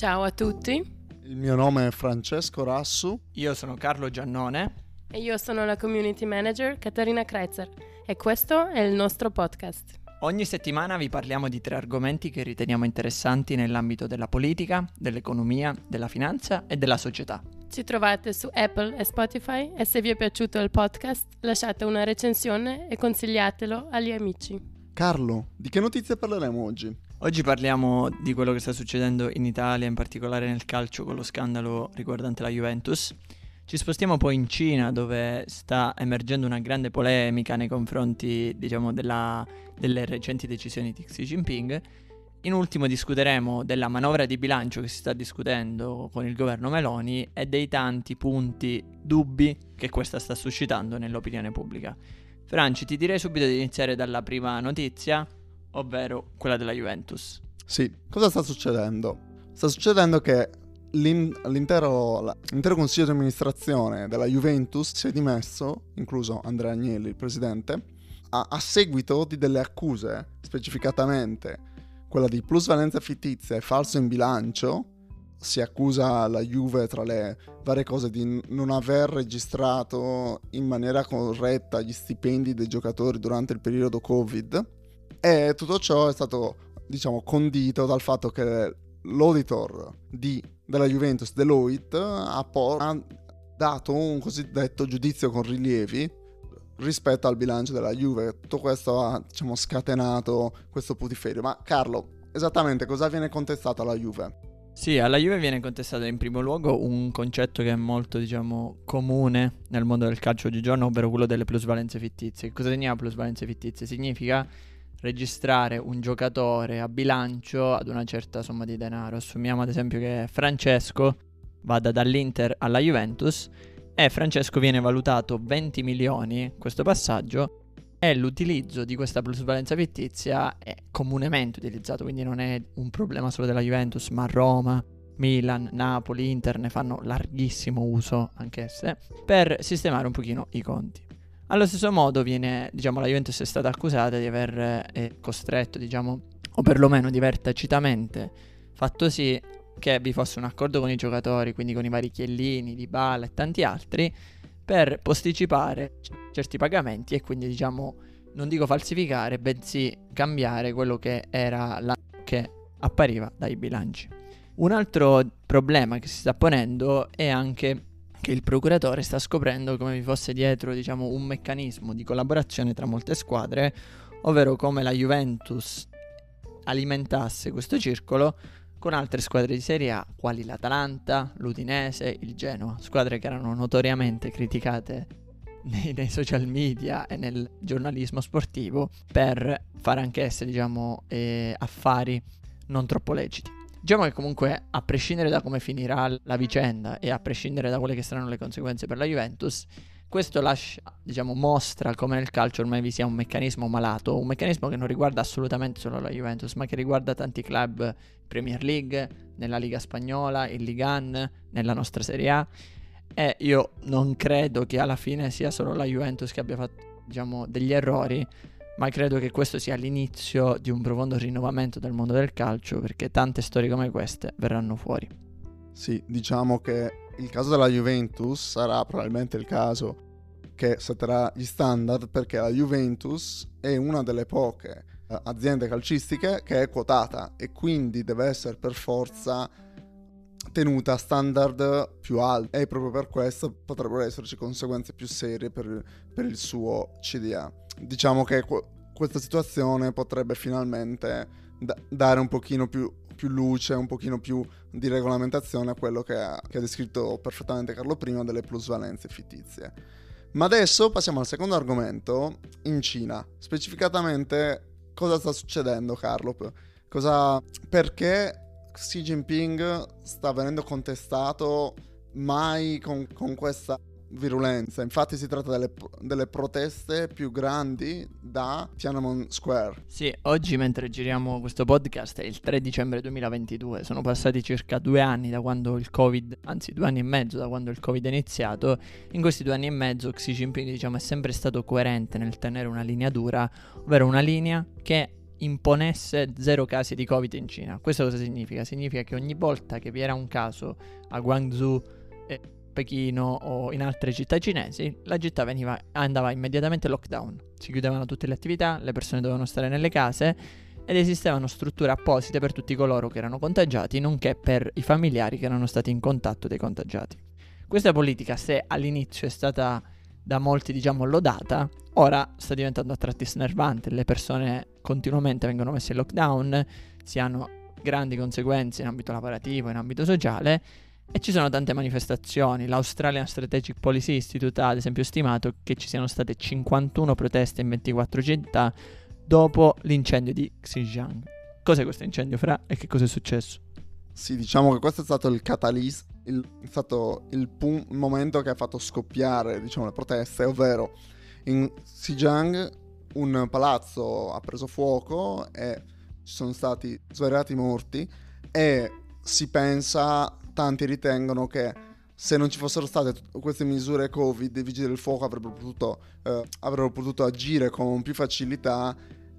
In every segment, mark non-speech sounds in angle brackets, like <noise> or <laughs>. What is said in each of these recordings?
Ciao a tutti. Il mio nome è Francesco Rassu. Io sono Carlo Giannone. E io sono la community manager Caterina Kreitzer. E questo è il nostro podcast. Ogni settimana vi parliamo di tre argomenti che riteniamo interessanti nell'ambito della politica, dell'economia, della finanza e della società. Ci trovate su Apple e Spotify e se vi è piaciuto il podcast lasciate una recensione e consigliatelo agli amici. Carlo, di che notizie parleremo oggi? Oggi parliamo di quello che sta succedendo in Italia, in particolare nel calcio con lo scandalo riguardante la Juventus. Ci spostiamo poi in Cina dove sta emergendo una grande polemica nei confronti diciamo, della, delle recenti decisioni di Xi Jinping. In ultimo discuteremo della manovra di bilancio che si sta discutendo con il governo Meloni e dei tanti punti dubbi che questa sta suscitando nell'opinione pubblica. Franci, ti direi subito di iniziare dalla prima notizia, ovvero quella della Juventus. Sì, cosa sta succedendo? Sta succedendo che l'intero, l'intero consiglio di amministrazione della Juventus si è dimesso, incluso Andrea Agnelli, il presidente, a, a seguito di delle accuse, specificatamente quella di plusvalenza fittizia e falso in bilancio. Si accusa la Juve, tra le varie cose, di non aver registrato in maniera corretta gli stipendi dei giocatori durante il periodo Covid. E tutto ciò è stato, diciamo, condito dal fatto che l'auditor di della Juventus, Deloitte, ha, por- ha dato un cosiddetto giudizio con rilievi rispetto al bilancio della Juve. Tutto questo ha diciamo, scatenato questo putiferio. Ma Carlo, esattamente cosa viene contestato alla Juve? Sì, alla Juve viene contestato in primo luogo un concetto che è molto, diciamo, comune nel mondo del calcio oggigiorno, ovvero quello delle plusvalenze fittizie. Cosa significa plusvalenze fittizie? Significa registrare un giocatore a bilancio ad una certa somma di denaro. Assumiamo ad esempio che Francesco vada dall'Inter alla Juventus e Francesco viene valutato 20 milioni questo passaggio e l'utilizzo di questa plusvalenza fittizia è comunemente utilizzato, quindi non è un problema solo della Juventus, ma Roma, Milan, Napoli, Inter ne fanno larghissimo uso anch'esse per sistemare un pochino i conti. Allo stesso modo viene, diciamo, la Juventus è stata accusata di aver eh, costretto, diciamo, o perlomeno di aver tacitamente fatto sì che vi fosse un accordo con i giocatori, quindi con i vari Chiellini, Di Bala e tanti altri, per posticipare c- certi pagamenti e quindi, diciamo, non dico falsificare, bensì cambiare quello che era la che appariva dai bilanci. Un altro problema che si sta ponendo è anche che il procuratore sta scoprendo come vi fosse dietro diciamo, un meccanismo di collaborazione tra molte squadre, ovvero come la Juventus alimentasse questo circolo con altre squadre di Serie A, quali l'Atalanta, l'Udinese, il Genoa, squadre che erano notoriamente criticate nei, nei, social media e nel giornalismo sportivo per fare anch'esse, diciamo, eh, affari non troppo leciti. Diciamo che comunque, a prescindere da come finirà la vicenda e a prescindere da quelle che saranno le conseguenze per la Juventus, questo lascia, diciamo, mostra come nel calcio ormai vi sia un meccanismo malato, un meccanismo che non riguarda assolutamente solo la Juventus, ma che riguarda tanti club Premier League, nella Liga Spagnola, in Ligan, nella nostra Serie A. E io non credo che alla fine sia solo la Juventus che abbia fatto, diciamo, degli errori, ma credo che questo sia l'inizio di un profondo rinnovamento del mondo del calcio perché tante storie come queste verranno fuori. Sì, diciamo che il caso della Juventus sarà probabilmente il caso che setterà gli standard perché la Juventus è una delle poche eh, aziende calcistiche che è quotata e quindi deve essere per forza tenuta a standard più alti e proprio per questo potrebbero esserci conseguenze più serie per, per il suo CDA. Diciamo che qu- questa situazione potrebbe finalmente da- dare un pochino più, più, luce, un pochino più di regolamentazione a quello che ha, che ha descritto perfettamente Carlo prima delle plusvalenze fittizie. Ma adesso passiamo al secondo argomento, in Cina. Specificatamente cosa sta succedendo Carlo? Cosa, perché Xi Jinping sta venendo contestato mai con, con questa virulenza. Infatti si tratta delle, delle, proteste più grandi da Tiananmen Square. Sì, oggi mentre giriamo questo podcast è il 3 dicembre 2022, sono passati circa due anni da quando il Covid, anzi due anni e mezzo da quando il Covid è iniziato. In questi due anni e mezzo Xi Jinping diciamo, è sempre stato coerente nel tenere una linea dura, ovvero una linea che imponesse zero casi di Covid in Cina. Questo cosa significa? Significa che ogni volta che vi era un caso a Guangzhou, eh, Pechino o in altre città cinesi, la città veniva, andava immediatamente lockdown. Si chiudevano tutte le attività, le persone dovevano stare nelle case ed esistevano strutture apposite per tutti coloro che erano contagiati, nonché per i familiari che erano stati in contatto dei contagiati. Questa politica, se all'inizio è stata da molti diciamo lodata, ora sta diventando a tratti snervante, le persone continuamente vengono messe in lockdown, si hanno grandi conseguenze in ambito lavorativo, in ambito sociale e ci sono tante manifestazioni. L'Australian Strategic Policy Institute ha ad esempio stimato che ci siano state 51 proteste in 24 città dopo l'incendio di Xinjiang. Cos'è questo incendio, Fra? E che cosa è successo? Sì, diciamo che questo è stato il catalista, il, è stato il, pun- il, momento che ha fatto scoppiare diciamo, le proteste, ovvero in Xinjiang un palazzo ha preso fuoco e ci sono stati svariati morti e si pensa, tanti ritengono che se non ci fossero state queste misure Covid, i vigili del fuoco avrebbero potuto, eh, avrebbero potuto agire con più facilità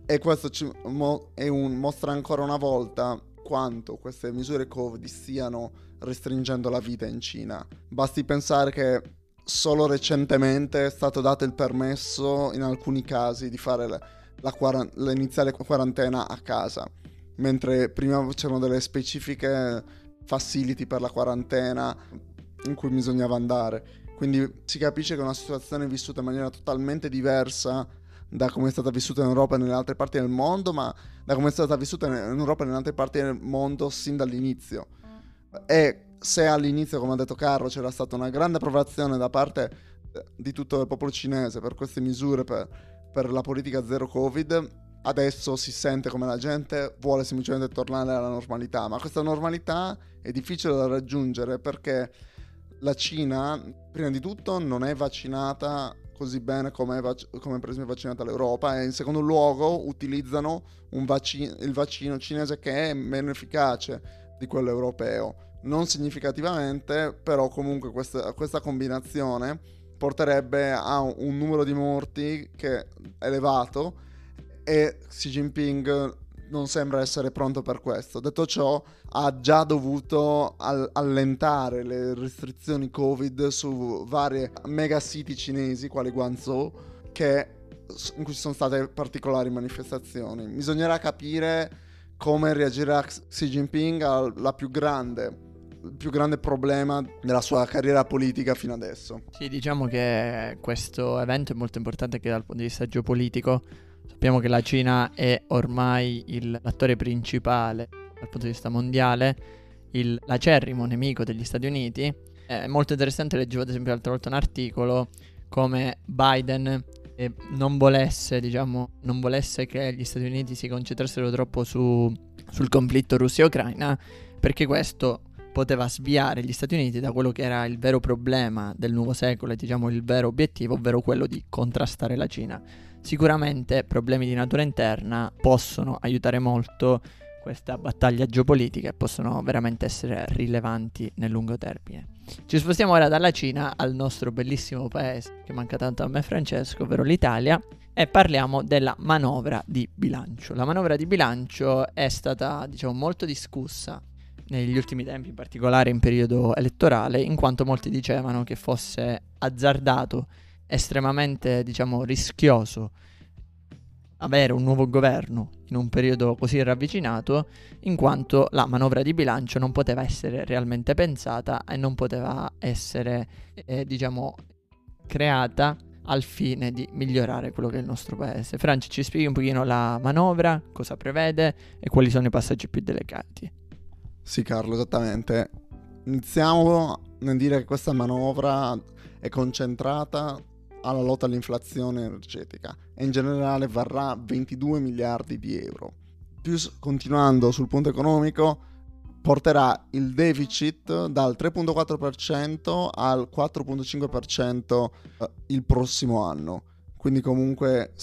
e questo mo- un, mostra ancora una volta quanto queste misure Covid stiano restringendo la vita in Cina. Basti pensare che solo recentemente è stato dato il permesso in alcuni casi di fare la, la quarant- l'iniziale quarantena a casa, mentre prima c'erano delle specifiche facility per la quarantena in cui bisognava andare. Quindi si capisce che è una situazione vissuta in maniera totalmente diversa da come è stata vissuta in Europa e nelle altre parti del mondo, ma da come è stata vissuta in Europa e nelle altre parti del mondo sin dall'inizio. E se all'inizio, come ha detto Carlo, c'era stata una grande approvazione da parte eh, di tutto il popolo cinese per queste misure, per, per la politica zero Covid, adesso si sente come la gente vuole semplicemente tornare alla normalità, ma questa normalità è difficile da raggiungere perché la Cina, prima di tutto, non è vaccinata così bene come, vac- come per esempio è vaccinata l'Europa e in secondo luogo utilizzano vaccino, il vaccino cinese che è meno efficace di quello europeo. Non significativamente, però comunque questa, questa combinazione porterebbe a un, numero di morti che è elevato e Xi Jinping non sembra essere pronto per questo. Detto ciò, ha già dovuto all- allentare le restrizioni Covid su varie mega city cinesi, quali Guangzhou, che, in cui ci sono state particolari manifestazioni. Bisognerà capire come reagirà Xi Jinping alla più grande il più grande problema della sua carriera politica fino adesso. Sì, diciamo che questo evento è molto importante anche dal punto di vista geopolitico Sappiamo che la Cina è ormai il, l'attore principale dal punto di vista mondiale, il, l'acerrimo nemico degli Stati Uniti. È molto interessante, leggevo ad esempio l'altra volta un articolo come Biden eh, non, volesse, diciamo, non volesse che gli Stati Uniti si concentrassero troppo su, sul conflitto Russia-Ucraina, perché questo poteva sviare gli Stati Uniti da quello che era il vero problema del nuovo secolo e diciamo il vero obiettivo, ovvero quello di contrastare la Cina. Sicuramente problemi di natura interna possono aiutare molto questa battaglia geopolitica e possono veramente essere rilevanti nel lungo termine. Ci spostiamo ora dalla Cina al nostro bellissimo paese che manca tanto a me Francesco, ovvero l'Italia, e parliamo della manovra di bilancio. La manovra di bilancio è stata, diciamo, molto discussa negli ultimi tempi, in particolare in periodo elettorale, in quanto molti dicevano che fosse azzardato estremamente, diciamo, rischioso avere un nuovo governo in un periodo così ravvicinato, in quanto la manovra di bilancio non poteva essere realmente pensata e non poteva essere, eh, diciamo, creata al fine di migliorare quello che è il nostro paese. Franci, ci spieghi un pochino la manovra, cosa prevede e quali sono i passaggi più delicati. Sì, Carlo, esattamente. Iniziamo nel dire che questa manovra è concentrata alla lotta all'inflazione energetica e in generale varrà 22 miliardi di euro. Più continuando sul punto economico, porterà il deficit dal 3.4% al 4.5% eh, il prossimo anno. Quindi comunque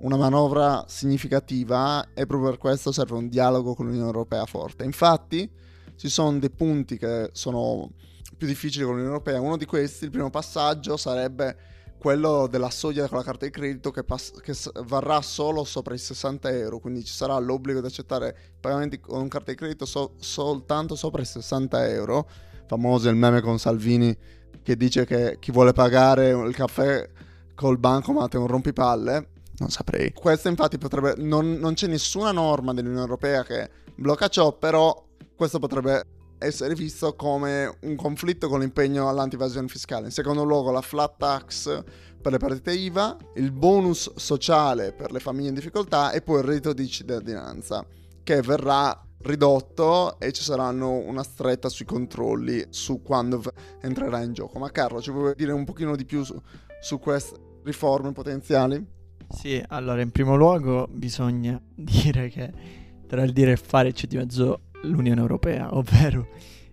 una manovra significativa e proprio per questo serve un dialogo con l'Unione Europea forte. Infatti ci sono dei punti che sono più difficili con l'Unione Europea. Uno di questi, il primo passaggio, sarebbe quello della soglia con la carta di credito che, pass- che varrà solo sopra i 60 euro, quindi ci sarà l'obbligo di accettare pagamenti con carta di credito so- soltanto sopra i 60 euro. Famoso il meme con Salvini che dice che chi vuole pagare il caffè col bancomat è un rompipalle. Non saprei. Questo infatti potrebbe... Non, non c'è nessuna norma dell'Unione Europea che blocca ciò, però questo potrebbe essere visto come un conflitto con l'impegno all'antivasione fiscale. In secondo luogo la flat tax per le partite IVA, il bonus sociale per le famiglie in difficoltà e poi il reddito di cittadinanza che verrà ridotto e ci saranno una stretta sui controlli su quando entrerà in gioco. Ma Carlo, ci vuoi dire un pochino di più su, su queste riforme potenziali? Sì, allora in primo luogo bisogna <laughs> dire che tra il dire e fare c'è di mezzo l'Unione Europea, <laughs> ovvero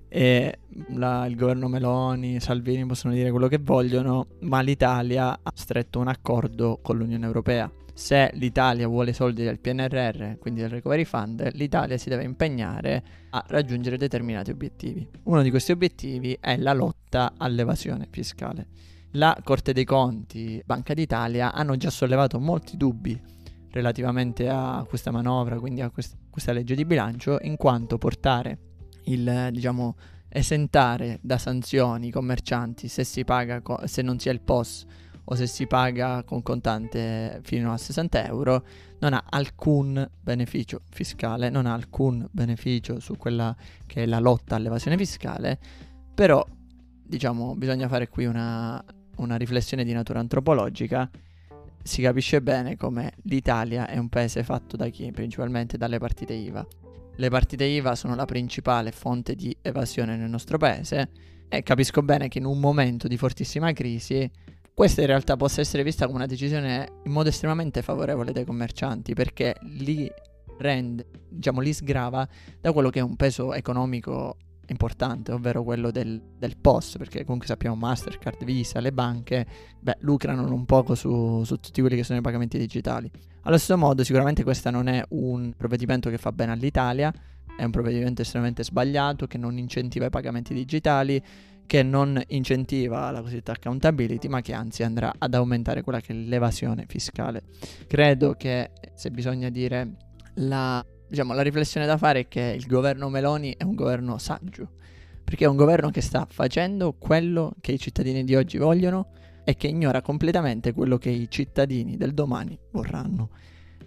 e la, il governo Meloni, Salvini possono dire quello che vogliono, ma l'Italia ha stretto un accordo con l'Unione Europea. Se l'Italia vuole soldi del PNRR, quindi del Recovery Fund, l'Italia si deve impegnare a raggiungere determinati obiettivi. Uno di questi obiettivi è la lotta all'evasione fiscale. La Corte dei Conti, Banca d'Italia hanno già sollevato molti dubbi relativamente a questa manovra, quindi a quest- questa legge di bilancio, in quanto portare il, diciamo, esentare da sanzioni i commercianti se si paga, co- se non si ha il POS o se si paga con contante fino a 60 euro, non ha alcun beneficio fiscale, non ha alcun beneficio su quella che è la lotta all'evasione fiscale, però diciamo bisogna fare qui una, una riflessione di natura antropologica si capisce bene come l'Italia è un paese fatto da chi? Principalmente dalle partite IVA. Le partite IVA sono la principale fonte di evasione nel nostro paese e capisco bene che in un momento di fortissima crisi questa in realtà possa essere vista come una decisione in modo estremamente favorevole dai commercianti perché li rende, diciamo, li sgrava da quello che è un peso economico importante, ovvero quello del, del POS, perché comunque sappiamo Mastercard, Visa, le banche, beh, lucrano un poco su, su tutti quelli che sono i pagamenti digitali. Allo stesso modo, sicuramente questo non è un provvedimento che fa bene all'Italia, è un provvedimento estremamente sbagliato, che non incentiva i pagamenti digitali, che non incentiva la cosiddetta accountability, ma che anzi andrà ad aumentare quella che è l'evasione fiscale. Credo che se bisogna dire la diciamo, la riflessione da fare è che il governo Meloni è un governo saggio, perché è un governo che sta facendo quello che i cittadini di oggi vogliono e che ignora completamente quello che i cittadini del domani vorranno.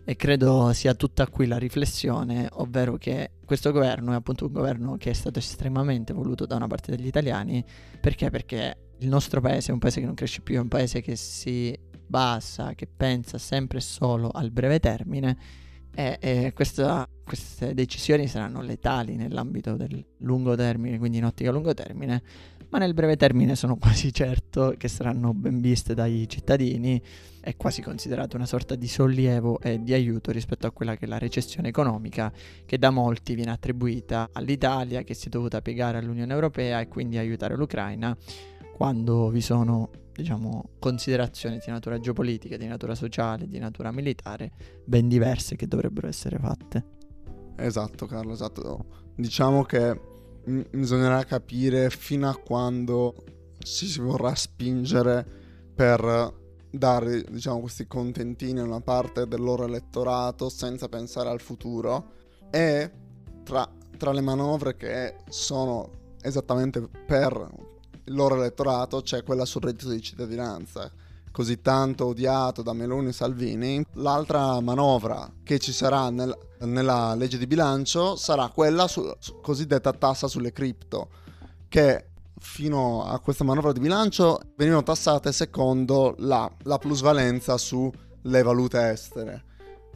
E credo sia tutta qui la riflessione, ovvero che questo governo è appunto un governo che è stato estremamente voluto da una parte degli italiani, perché? Perché il nostro paese è un paese che non cresce più, è un paese che si basa, che pensa sempre solo al breve termine e, e questa, queste decisioni saranno letali nell'ambito del lungo termine, quindi in ottica lungo termine, ma nel breve termine sono quasi certo che saranno ben viste dai cittadini è quasi considerato una sorta di sollievo e di aiuto rispetto a quella che è la recessione economica che da molti viene attribuita all'Italia che si è dovuta piegare all'Unione Europea e quindi aiutare l'Ucraina quando vi sono diciamo, considerazioni di natura geopolitica, di natura sociale, di natura militare ben diverse che dovrebbero essere fatte. Esatto, Carlo, esatto. Diciamo che bisognerà capire fino a quando ci si vorrà spingere per dare, diciamo, questi contentini a una parte del loro elettorato senza pensare al futuro e tra, tra le manovre che sono esattamente per loro elettorato c'è quella sul reddito di cittadinanza, così tanto odiato da Meloni e Salvini. L'altra manovra che ci sarà nel, nella legge di bilancio sarà quella su, su, cosiddetta tassa sulle cripto, che fino a questa manovra di bilancio venivano tassate secondo la, la plusvalenza sulle valute estere.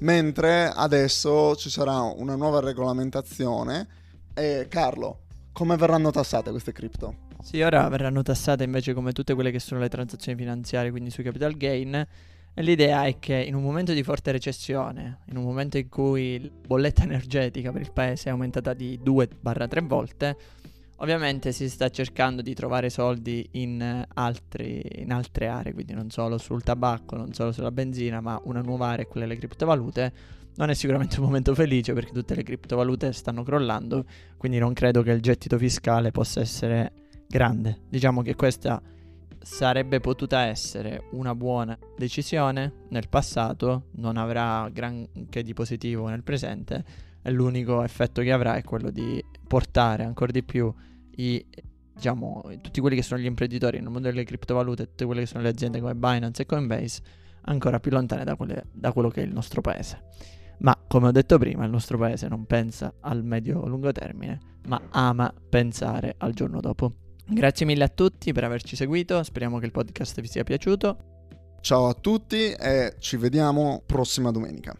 Mentre adesso ci sarà una nuova regolamentazione. E Carlo, come verranno tassate queste cripto? Sì, ora verranno tassate invece come tutte quelle che sono le transazioni finanziarie, quindi sui capital gain. L'idea è che in un momento di forte recessione, in un momento in cui la bolletta energetica per il paese è aumentata di 2-3 volte, ovviamente si sta cercando di trovare soldi in, altri, in altre aree, quindi non solo sul tabacco, non solo sulla benzina, ma una nuova area è quella delle criptovalute. Non è sicuramente un momento felice perché tutte le criptovalute stanno crollando, quindi non credo che il gettito fiscale possa essere grande. Diciamo che questa sarebbe potuta essere una buona decisione nel passato, non avrà granché di positivo nel presente l'unico effetto che avrà è quello di portare ancora di più i, diciamo, tutti quelli che sono gli imprenditori nel mondo delle criptovalute, tutte quelle che sono le aziende come Binance e Coinbase ancora più lontane da, quelle, da quello che è il nostro paese. Ma come ho detto prima, il nostro paese non pensa al medio-lungo termine, ma ama pensare al giorno dopo. Grazie mille a tutti per averci seguito, speriamo che il podcast vi sia piaciuto. Ciao a tutti e ci vediamo prossima domenica.